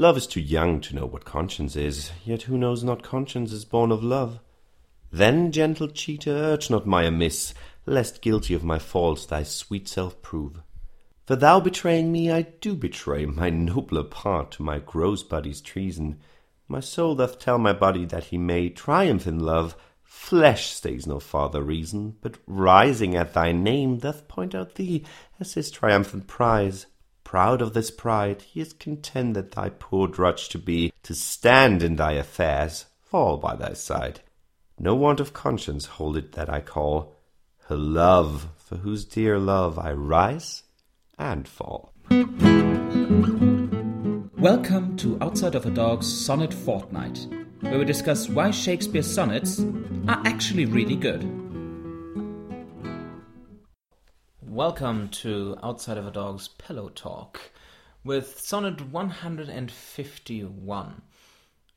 Love is too young to know what conscience is, yet who knows not conscience is born of love? Then, gentle cheater, urge not my amiss, lest guilty of my faults thy sweet self prove. For thou betraying me, I do betray my nobler part to my gross body's treason. My soul doth tell my body that he may triumph in love. Flesh stays no farther reason, but rising at thy name doth point out thee as his triumphant prize. Proud of this pride, he is content that thy poor drudge to be, to stand in thy affairs, fall by thy side. No want of conscience hold it that I call her love, for whose dear love I rise and fall. Welcome to Outside of a Dog's Sonnet Fortnight, where we discuss why Shakespeare's sonnets are actually really good. Welcome to Outside of a Dog's Pillow Talk with Sonnet 151.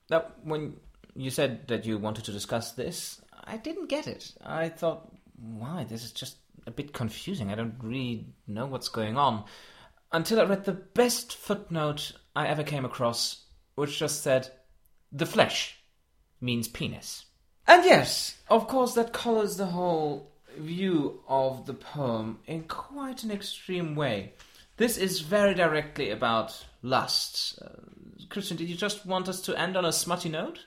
Now, when you said that you wanted to discuss this, I didn't get it. I thought, why? This is just a bit confusing. I don't really know what's going on. Until I read the best footnote I ever came across, which just said, the flesh means penis. And yes, of course, that colors the whole view of the poem in quite an extreme way. This is very directly about lust. Uh, Christian, did you just want us to end on a smutty note?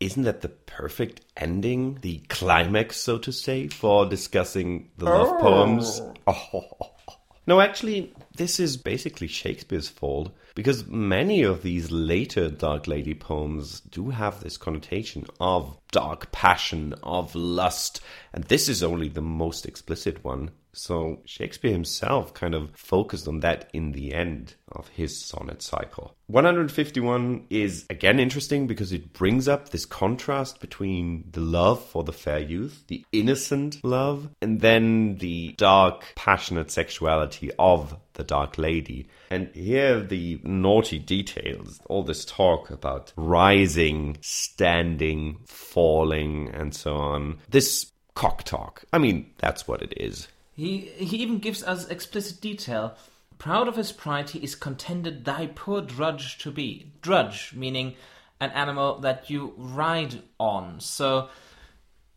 Isn't that the perfect ending, the climax, so to say, for discussing the love Oh. poems? Oh. No, actually, this is basically Shakespeare's fault because many of these later Dark Lady poems do have this connotation of dark passion, of lust, and this is only the most explicit one. So Shakespeare himself kind of focused on that in the end of his sonnet cycle. 151 is again interesting because it brings up this contrast between the love for the fair youth, the innocent love, and then the dark, passionate sexuality of the Dark Lady. And here the naughty details, all this talk about rising, standing, falling, and so on. This cock talk. I mean, that's what it is. He he even gives us explicit detail. Proud of his pride, he is contented thy poor drudge to be. Drudge meaning an animal that you ride on. So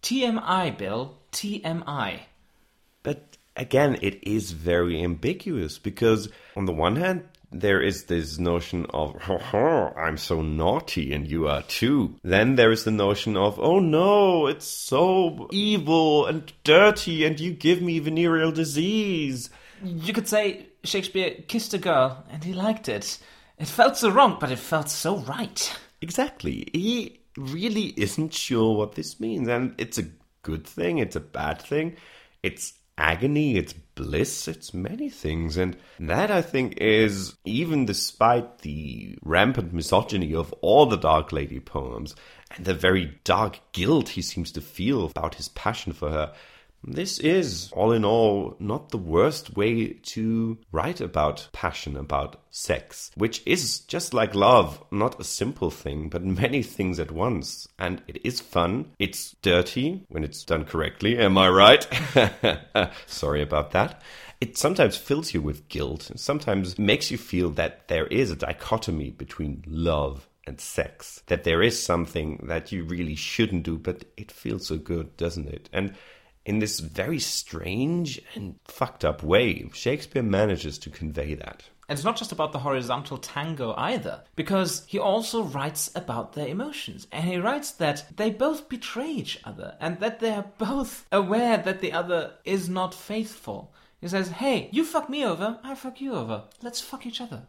TMI, Bill, TMI. But again, it is very ambiguous because, on the one hand, there is this notion of, "Ha ha, I'm so naughty and you are too. Then there is the notion of, oh no, it's so evil and dirty and you give me venereal disease. You could say Shakespeare kissed a girl and he liked it. It felt so wrong, but it felt so right. Exactly. He really isn't sure what this means. And it's a good thing, it's a bad thing, it's agony, it's bliss, it's many things. And that, I think, is even despite the rampant misogyny of all the Dark Lady poems and the very dark guilt he seems to feel about his passion for her. This is, all in all, not the worst way to write about passion, about sex, which is just like love, not a simple thing, but many things at once. And it is fun. It's dirty when it's done correctly. Am I right? Sorry about that. It sometimes fills you with guilt and sometimes makes you feel that there is a dichotomy between love and sex. That there is something that you really shouldn't do, but it feels so good, doesn't it? And in this very strange and fucked up way, Shakespeare manages to convey that. And it's not just about the horizontal tango either, because he also writes about their emotions. And he writes that they both betray each other and that they are both aware that the other is not faithful. He says, Hey, you fuck me over, I fuck you over. Let's fuck each other.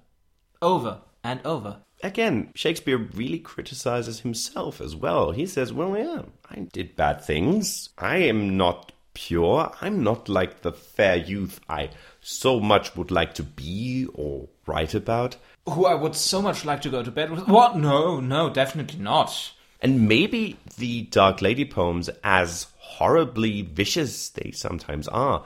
Over and over. Again, Shakespeare really criticizes himself as well. He says, Well, yeah, I did bad things. I am not pure. I'm not like the fair youth I so much would like to be or write about. Who I would so much like to go to bed with. What? No, no, definitely not. And maybe the Dark Lady poems, as horribly vicious they sometimes are,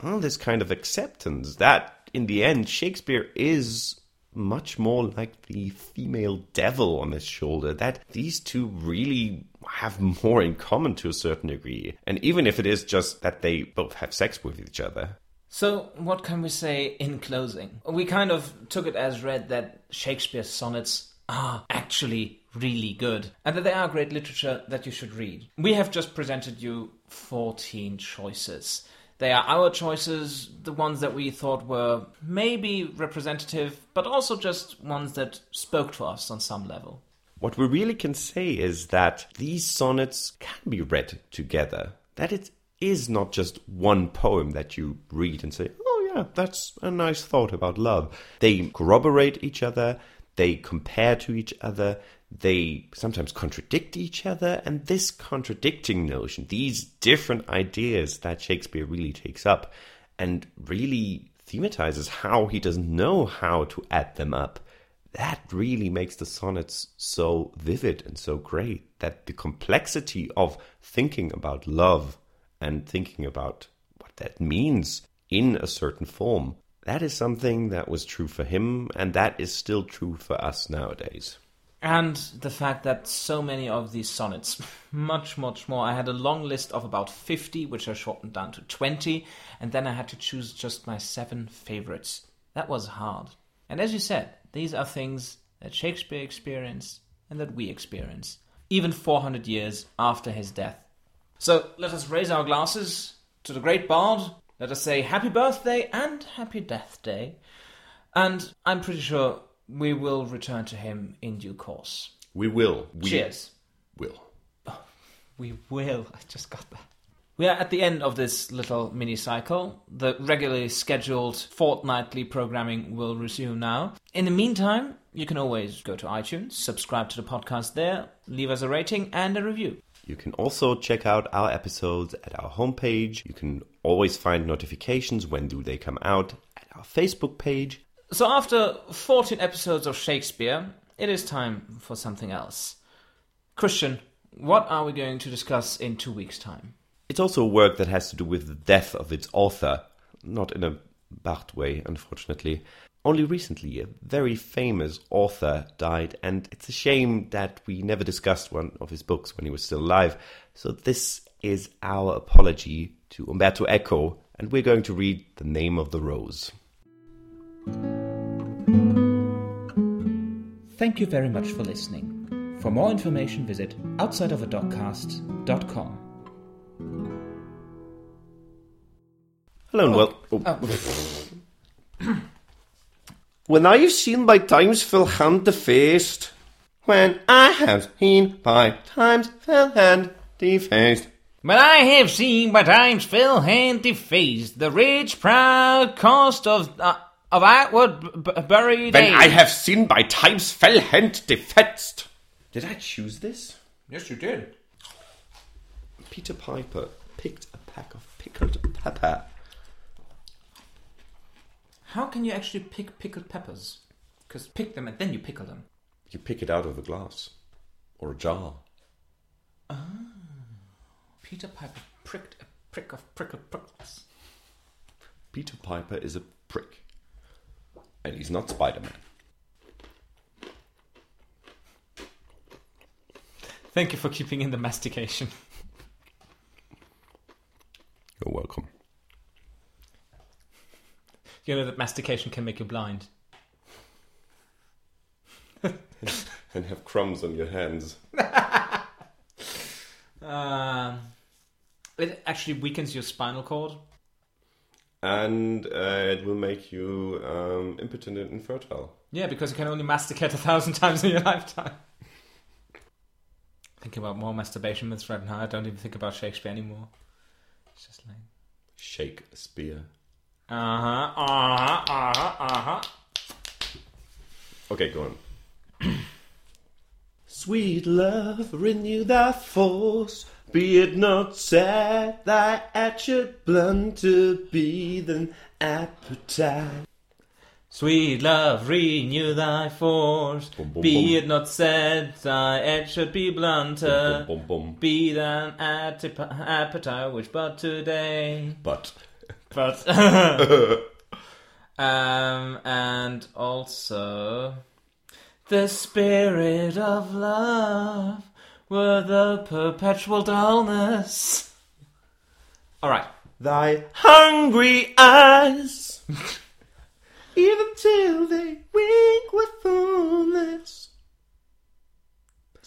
are this kind of acceptance that, in the end, Shakespeare is much more like the female devil on his shoulder, that these two really have more in common to a certain degree. And even if it is just that they both have sex with each other. So, what can we say in closing? We kind of took it as read that Shakespeare's sonnets are actually really good and that they are great literature that you should read. We have just presented you 14 choices. They are our choices, the ones that we thought were maybe representative, but also just ones that spoke to us on some level. What we really can say is that these sonnets can be read together. That it is not just one poem that you read and say, oh, yeah, that's a nice thought about love. They corroborate each other, they compare to each other, they sometimes contradict each other, and this contradicting notion, these different ideas that Shakespeare really takes up and really thematizes how he doesn't know how to add them up. That really makes the sonnets so vivid and so great that the complexity of thinking about love and thinking about what that means in a certain form, that is something that was true for him, and that is still true for us nowadays. And the fact that so many of these sonnets, much, much more. I had a long list of about 50, which I shortened down to 20, and then I had to choose just my seven favorites. That was hard. And as you said, these are things that Shakespeare experienced and that we experience, even 400 years after his death. So let us raise our glasses to the great bard. Let us say happy birthday and happy death day. And I'm pretty sure we will return to him in due course. We will. We Cheers. will. Oh, we will. I just got that. We are at the end of this little mini cycle. The regularly scheduled fortnightly programming will resume now. In the meantime, you can always go to iTunes, subscribe to the podcast there, leave us a rating and a review. You can also check out our episodes at our homepage. You can always find notifications when do they come out at our Facebook page. So, after 14 episodes of Shakespeare, it is time for something else. Christian, what are we going to discuss in two weeks' time? It's also a work that has to do with the death of its author, not in a bad way, unfortunately. Only recently, a very famous author died, and it's a shame that we never discussed one of his books when he was still alive. So, this is our apology to Umberto Eco, and we're going to read The Name of the Rose. Thank you very much for listening. For more information, visit outsideofadogcast.com. Hello and well. oh. when I have seen my times fill hand defaced, when I have seen my times fill hand defaced. When I have seen by times fill hand defaced, the rich proud cost of uh, of outward b- buried When age. I have seen by times fell hand defaced. Did I choose this? Yes, you did. Peter Piper picked a pack of pickled pepper. How can you actually pick pickled peppers? Because pick them and then you pickle them. You pick it out of a glass or a jar. Ah. Peter Piper pricked a prick of prickled prickles. Peter Piper is a prick. And he's not Spider Man. Thank you for keeping in the mastication. You're welcome. You know that mastication can make you blind. And have crumbs on your hands. Um, it actually weakens your spinal cord. And uh, it will make you um, impotent and infertile. Yeah, because you can only masticate a thousand times in your lifetime. Thinking about more masturbation myths right now. I don't even think about Shakespeare anymore. It's just like, Shake a spear. uh huh, uh huh, uh huh, uh huh. Okay, go on. Sweet love, renew thy force. Be it not sad, thy attribute blunt to be than appetite. Sweet love, renew thy force. Boom, boom, be boom. it not said, thy edge should be blunter. Boom, boom, boom. Be than attip- appetite, which but today. But But um, and also the spirit of love were the perpetual dullness. All right. thy hungry eyes, even till they wink with fullness.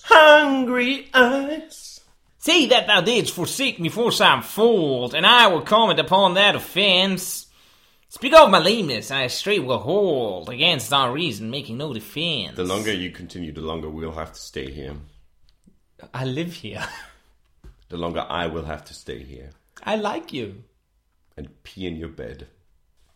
hungry eyes. See that thou didst forsake me for some fault, and I will comment upon that offence. Speak of my lameness, I straight will hold against thy reason, making no defence. The longer you continue, the longer we'll have to stay here. I live here. The longer I will have to stay here I like you. and pee in your bed.